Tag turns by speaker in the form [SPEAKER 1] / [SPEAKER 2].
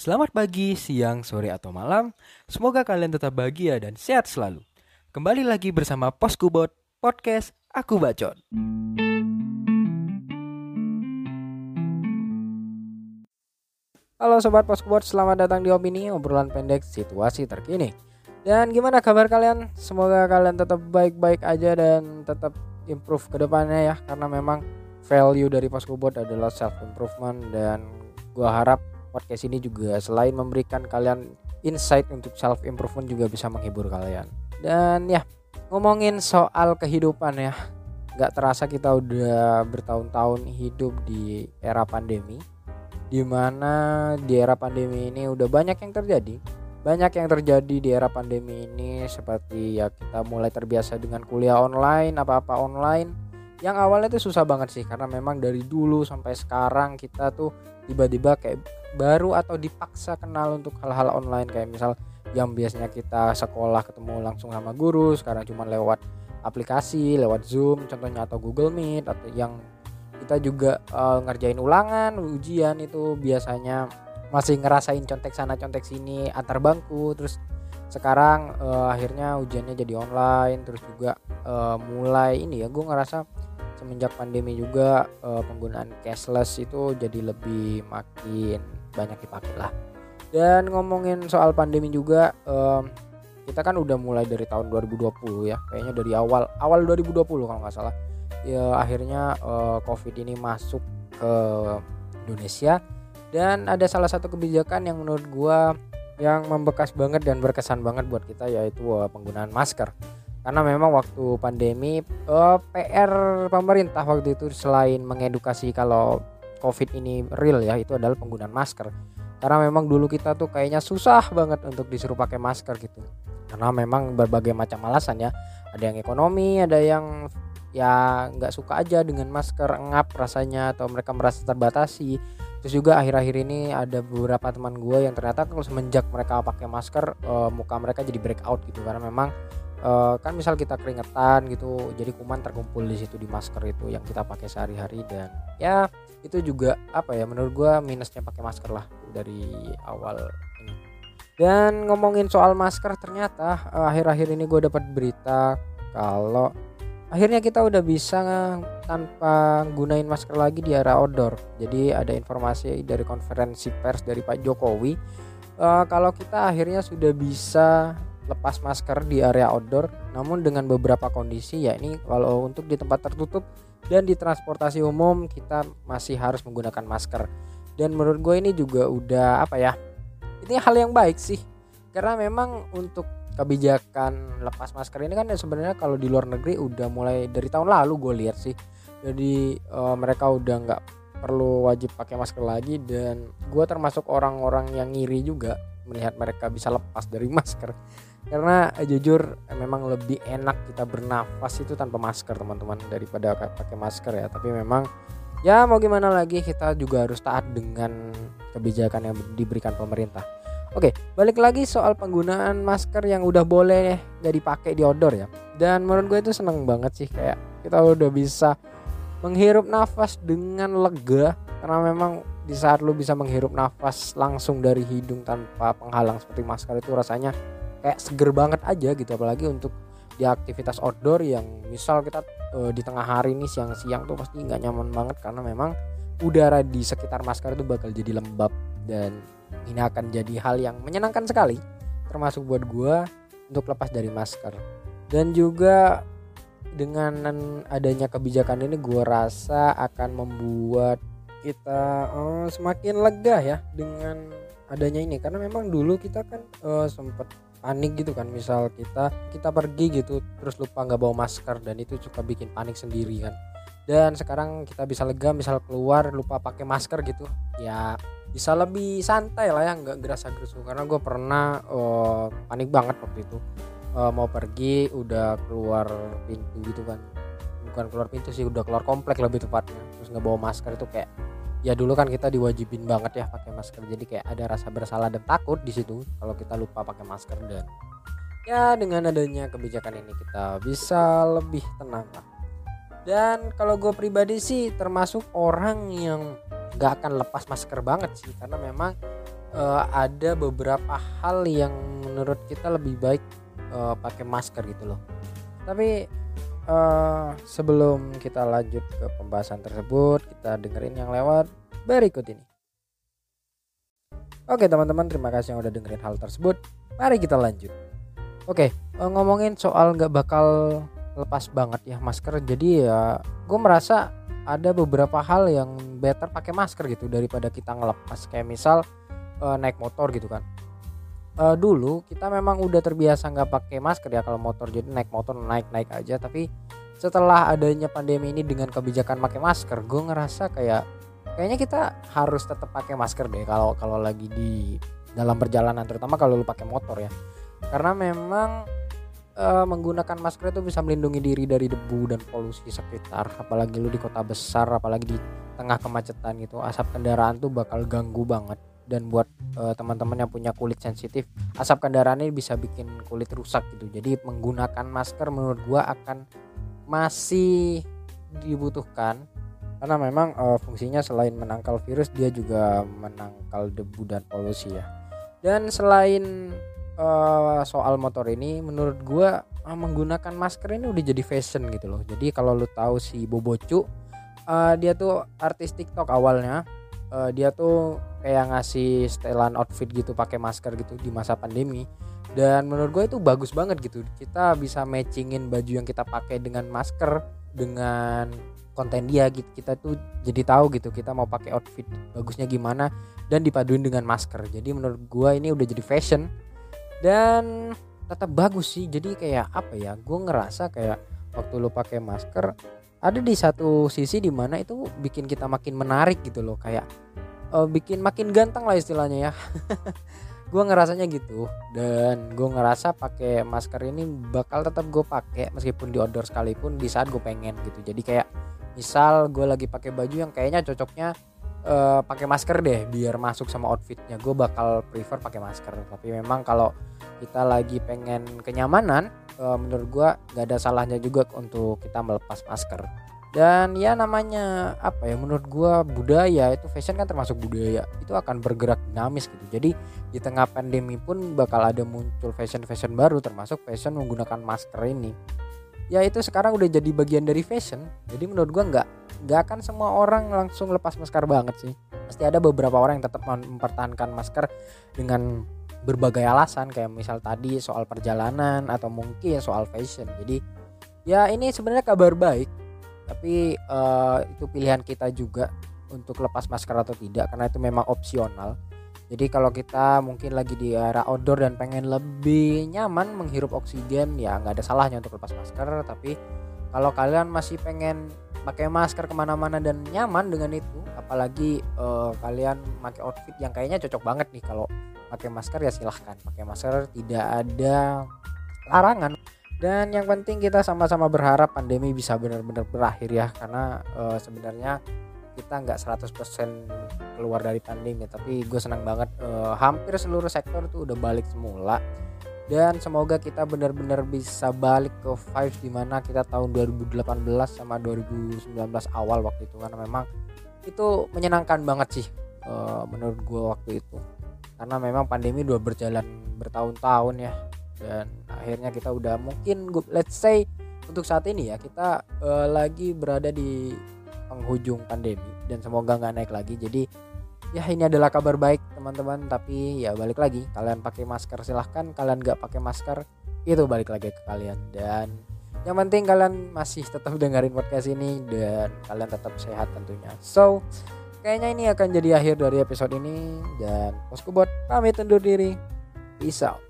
[SPEAKER 1] Selamat pagi, siang, sore, atau malam. Semoga kalian tetap bahagia dan sehat selalu. Kembali lagi bersama Poskubot Podcast Aku Bacot. Halo Sobat Poskubot, selamat datang di Opini, obrolan pendek situasi terkini. Dan gimana kabar kalian? Semoga kalian tetap baik-baik aja dan tetap improve ke depannya ya Karena memang value dari Poskubot adalah self improvement Dan gua harap podcast ini juga selain memberikan kalian insight untuk self improvement juga bisa menghibur kalian. Dan ya ngomongin soal kehidupan ya nggak terasa kita udah bertahun-tahun hidup di era pandemi di mana di era pandemi ini udah banyak yang terjadi. Banyak yang terjadi di era pandemi ini seperti ya kita mulai terbiasa dengan kuliah online apa-apa online yang awalnya tuh susah banget sih karena memang dari dulu sampai sekarang kita tuh tiba-tiba kayak baru atau dipaksa kenal untuk hal-hal online. Kayak misal yang biasanya kita sekolah ketemu langsung sama guru sekarang cuma lewat aplikasi lewat Zoom contohnya atau Google Meet atau yang kita juga uh, ngerjain ulangan ujian itu biasanya masih ngerasain contek sana contek sini antar bangku. Terus sekarang uh, akhirnya ujiannya jadi online terus juga uh, mulai ini ya gue ngerasa semenjak pandemi juga uh, penggunaan cashless itu jadi lebih makin banyak dipakai lah. Dan ngomongin soal pandemi juga um, kita kan udah mulai dari tahun 2020 ya kayaknya dari awal awal 2020 kalau nggak salah. Ya akhirnya uh, covid ini masuk ke Indonesia. Dan ada salah satu kebijakan yang menurut gua yang membekas banget dan berkesan banget buat kita yaitu uh, penggunaan masker karena memang waktu pandemi uh, PR pemerintah waktu itu selain mengedukasi kalau covid ini real ya itu adalah penggunaan masker. Karena memang dulu kita tuh kayaknya susah banget untuk disuruh pakai masker gitu. Karena memang berbagai macam alasan ya. Ada yang ekonomi ada yang ya nggak suka aja dengan masker ngap rasanya atau mereka merasa terbatasi. Terus juga akhir-akhir ini ada beberapa teman gue yang ternyata kalau semenjak mereka pakai masker uh, muka mereka jadi breakout gitu. Karena memang uh, kan misal kita keringetan gitu jadi kuman terkumpul di situ di masker itu yang kita pakai sehari-hari dan ya itu juga apa ya menurut gue minusnya pakai masker lah dari awal ini. Dan ngomongin soal masker ternyata uh, akhir-akhir ini gue dapat berita kalau akhirnya kita udah bisa tanpa gunain masker lagi di area outdoor. Jadi ada informasi dari konferensi pers dari Pak Jokowi uh, kalau kita akhirnya sudah bisa lepas masker di area outdoor namun dengan beberapa kondisi ya ini kalau untuk di tempat tertutup dan di transportasi umum kita masih harus menggunakan masker. Dan menurut gue ini juga udah apa ya ini hal yang baik sih. Karena memang untuk kebijakan lepas masker ini kan sebenarnya kalau di luar negeri udah mulai dari tahun lalu gue lihat sih. Jadi uh, mereka udah nggak perlu wajib pakai masker lagi dan gue termasuk orang-orang yang ngiri juga melihat mereka bisa lepas dari masker karena eh, jujur eh, memang lebih enak kita bernafas itu tanpa masker teman-teman daripada pakai masker ya tapi memang ya mau gimana lagi kita juga harus taat dengan kebijakan yang diberikan pemerintah Oke, balik lagi soal penggunaan masker yang udah boleh gak dipakai di outdoor ya. Dan menurut gue itu seneng banget sih kayak kita udah bisa menghirup nafas dengan lega karena memang di saat lu bisa menghirup nafas langsung dari hidung tanpa penghalang seperti masker itu rasanya kayak seger banget aja gitu apalagi untuk di aktivitas outdoor yang misal kita e, di tengah hari ini siang-siang tuh pasti nggak nyaman banget karena memang udara di sekitar masker itu bakal jadi lembab dan ini akan jadi hal yang menyenangkan sekali termasuk buat gua untuk lepas dari masker. Dan juga dengan adanya kebijakan ini gua rasa akan membuat kita oh, semakin lega ya dengan adanya ini. Karena memang dulu kita kan uh, sempet panik gitu kan. Misal kita kita pergi gitu terus lupa nggak bawa masker dan itu suka bikin panik sendiri kan. Dan sekarang kita bisa lega misal keluar lupa pakai masker gitu ya bisa lebih santai lah ya nggak gerasa gerusu karena gue pernah uh, panik banget waktu itu. Uh, mau pergi udah keluar pintu gitu kan. Bukan keluar pintu sih udah keluar komplek lebih tepatnya. Terus nggak bawa masker itu kayak ya dulu kan kita diwajibin banget ya pakai masker. Jadi kayak ada rasa bersalah dan takut di situ kalau kita lupa pakai masker. Dan ya dengan adanya kebijakan ini kita bisa lebih tenang lah. Dan kalau gue pribadi sih termasuk orang yang nggak akan lepas masker banget sih. Karena memang uh, ada beberapa hal yang menurut kita lebih baik uh, pakai masker gitu loh. Tapi uh, sebelum kita lanjut ke pembahasan tersebut kita dengerin yang lewat berikut ini. Oke teman-teman terima kasih yang udah dengerin hal tersebut. Mari kita lanjut. Oke ngomongin soal nggak bakal lepas banget ya masker Jadi ya gue merasa ada beberapa hal yang better pakai masker gitu daripada kita ngelepas. Kayak misal uh, naik motor gitu kan uh, dulu kita memang udah terbiasa nggak pakai masker ya kalau motor jadi naik motor naik naik aja. Tapi setelah adanya pandemi ini dengan kebijakan pakai masker gue ngerasa kayak kayaknya kita harus tetap pakai masker deh kalau kalau lagi di dalam perjalanan terutama kalau lu pakai motor ya. Karena memang e, menggunakan masker itu bisa melindungi diri dari debu dan polusi sekitar apalagi lu di kota besar apalagi di tengah kemacetan gitu asap kendaraan tuh bakal ganggu banget dan buat uh, teman-teman yang punya kulit sensitif asap kendaraan ini bisa bikin kulit rusak gitu. Jadi menggunakan masker menurut gua akan masih dibutuhkan karena memang uh, fungsinya selain menangkal virus dia juga menangkal debu dan polusi ya. Dan selain uh, soal motor ini menurut gua uh, menggunakan masker ini udah jadi fashion gitu loh. Jadi kalau lu tahu si Bobocu uh, dia tuh artis TikTok awalnya uh, dia tuh kayak ngasih setelan outfit gitu pakai masker gitu di masa pandemi. Dan menurut gue itu bagus banget gitu. Kita bisa matchingin baju yang kita pakai dengan masker dengan konten dia gitu. Kita tuh jadi tahu gitu kita mau pakai outfit bagusnya gimana dan dipaduin dengan masker. Jadi menurut gue ini udah jadi fashion dan tetap bagus sih. Jadi kayak apa ya gue ngerasa kayak waktu lu pakai masker ada di satu sisi di mana itu bikin kita makin menarik gitu loh kayak uh, bikin makin ganteng lah istilahnya ya. Gue ngerasanya gitu dan gue ngerasa pakai masker ini bakal tetap gue pakai meskipun di outdoor sekalipun di saat gue pengen gitu. Jadi kayak misal gue lagi pakai baju yang kayaknya cocoknya uh, pakai masker deh biar masuk sama outfitnya. Gue bakal prefer pakai masker. Tapi memang kalau kita lagi pengen kenyamanan uh, menurut gue gak ada salahnya juga untuk kita melepas masker. Dan ya namanya apa ya menurut gua budaya itu fashion kan termasuk budaya itu akan bergerak dinamis gitu. Jadi di tengah pandemi pun bakal ada muncul fashion fashion baru termasuk fashion menggunakan masker ini. Ya itu sekarang udah jadi bagian dari fashion. Jadi menurut gua nggak nggak akan semua orang langsung lepas masker banget sih. Pasti ada beberapa orang yang tetap mempertahankan masker dengan berbagai alasan kayak misal tadi soal perjalanan atau mungkin soal fashion. Jadi ya ini sebenarnya kabar baik tapi uh, itu pilihan kita juga untuk lepas masker atau tidak karena itu memang opsional. Jadi kalau kita mungkin lagi di area outdoor dan pengen lebih nyaman menghirup oksigen ya nggak ada salahnya untuk lepas masker. Tapi kalau kalian masih pengen pakai masker ke mana-mana dan nyaman dengan itu apalagi uh, kalian pakai outfit yang kayaknya cocok banget nih kalau pakai masker ya silahkan. Pakai masker tidak ada larangan. Dan yang penting kita sama-sama berharap pandemi bisa benar-benar berakhir ya karena uh, sebenarnya kita nggak 100% keluar dari pandemi tapi gue senang banget uh, hampir seluruh sektor tuh udah balik semula. Dan semoga kita benar-benar bisa balik ke vibes di mana kita tahun 2018 sama 2019 awal waktu itu karena memang itu menyenangkan banget sih uh, menurut gue waktu itu karena memang pandemi udah berjalan bertahun-tahun ya. Dan akhirnya kita udah mungkin let's say untuk saat ini ya kita uh, lagi berada di penghujung pandemi dan semoga nggak naik lagi. Jadi ya ini adalah kabar baik teman-teman. Tapi ya balik lagi kalian pakai masker silahkan. Kalian nggak pakai masker itu balik lagi ke kalian. Dan yang penting kalian masih tetap dengerin podcast ini dan kalian tetap sehat tentunya. So kayaknya ini akan jadi akhir dari episode ini. Dan Poskobot pamit undur diri. Peace out